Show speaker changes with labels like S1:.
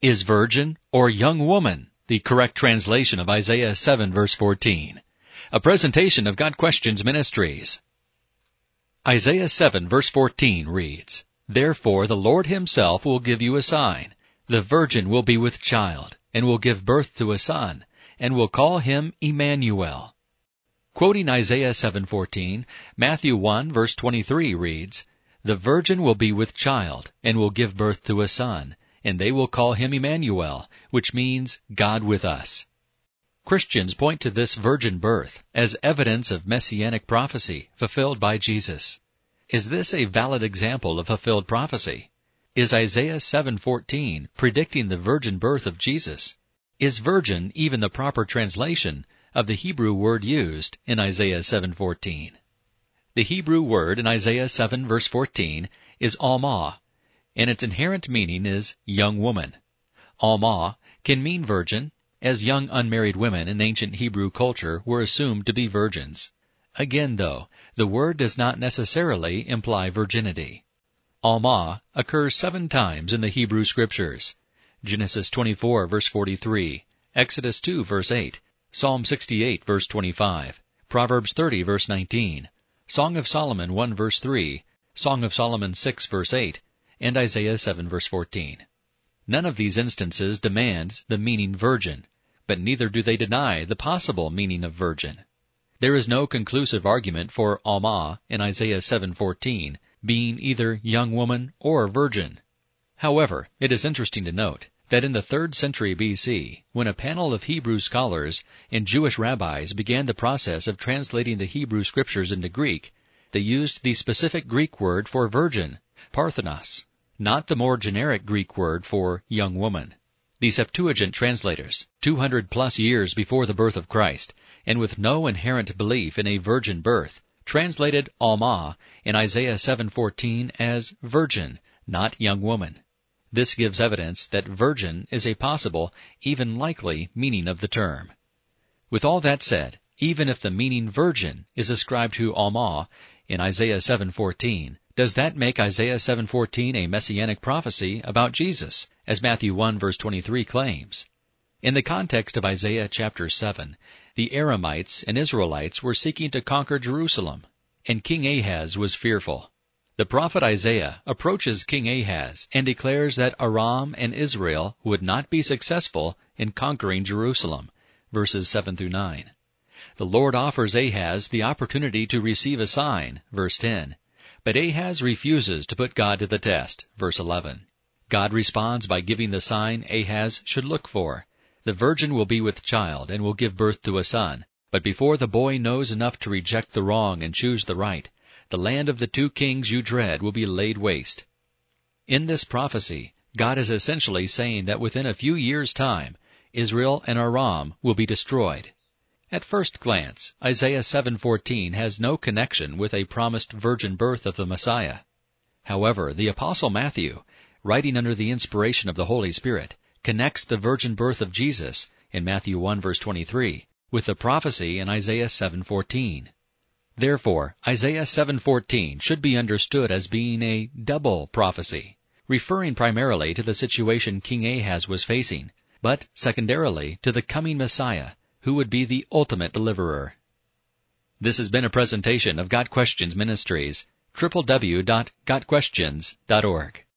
S1: Is virgin or young woman the correct translation of Isaiah 7 verse 14? A presentation of Got Questions Ministries. Isaiah 7 verse 14 reads, Therefore the Lord himself will give you a sign. The virgin will be with child, and will give birth to a son, and will call him Emmanuel. Quoting Isaiah 7:14, Matthew 1 verse 23 reads, "The virgin will be with child and will give birth to a son, and they will call him Emmanuel, which means God with us." Christians point to this virgin birth as evidence of messianic prophecy fulfilled by Jesus. Is this a valid example of fulfilled prophecy? Is Isaiah 7:14 predicting the virgin birth of Jesus? Is virgin even the proper translation of the Hebrew word used in Isaiah 7:14. The Hebrew word in Isaiah 7 verse 14 is almah, and its inherent meaning is young woman. Almah can mean virgin, as young unmarried women in ancient Hebrew culture were assumed to be virgins. Again though, the word does not necessarily imply virginity. Almah occurs seven times in the Hebrew scriptures. Genesis 24 verse 43, Exodus 2 verse 8, Psalm 68 verse 25, Proverbs 30 verse 19, Song of Solomon 1 verse 3, Song of Solomon 6 verse 8, and Isaiah 7 verse 14. None of these instances demands the meaning virgin, but neither do they deny the possible meaning of virgin. There is no conclusive argument for Almah in Isaiah 7:14 being either young woman or virgin. However, it is interesting to note that in the 3rd century BC, when a panel of Hebrew scholars and Jewish rabbis began the process of translating the Hebrew scriptures into Greek, they used the specific Greek word for virgin, parthenos, not the more generic Greek word for young woman. The Septuagint translators, 200 plus years before the birth of Christ, and with no inherent belief in a virgin birth, translated Almah in Isaiah 7:14 as virgin, not young woman. This gives evidence that virgin is a possible, even likely, meaning of the term. With all that said, even if the meaning virgin is ascribed to Almah in Isaiah 7:14, does that make Isaiah 7:14 a messianic prophecy about Jesus, as Matthew 1 verse 23 claims? In the context of Isaiah chapter 7, the Aramites and Israelites were seeking to conquer Jerusalem, and King Ahaz was fearful. The prophet Isaiah approaches King Ahaz and declares that Aram and Israel would not be successful in conquering Jerusalem. Verses 7 through 9. The Lord offers Ahaz the opportunity to receive a sign. Verse 10. But Ahaz refuses to put God to the test. Verse 11. God responds by giving the sign Ahaz should look for. The virgin will be with child and will give birth to a son. But before the boy knows enough to reject the wrong and choose the right, the land of the two kings you dread will be laid waste. In this prophecy, God is essentially saying that within a few years' time, Israel and Aram will be destroyed. At first glance, Isaiah 7:14 has no connection with a promised virgin birth of the Messiah. However, the apostle Matthew, writing under the inspiration of the Holy Spirit, connects the virgin birth of Jesus in Matthew 1 verse 23 with the prophecy in Isaiah 7:14. Therefore, Isaiah 7:14 should be understood as being a double prophecy, referring primarily to the situation King Ahaz was facing, but secondarily to the coming Messiah, who would be the ultimate deliverer. This has been a presentation of Got Questions Ministries, www.gotquestions.org.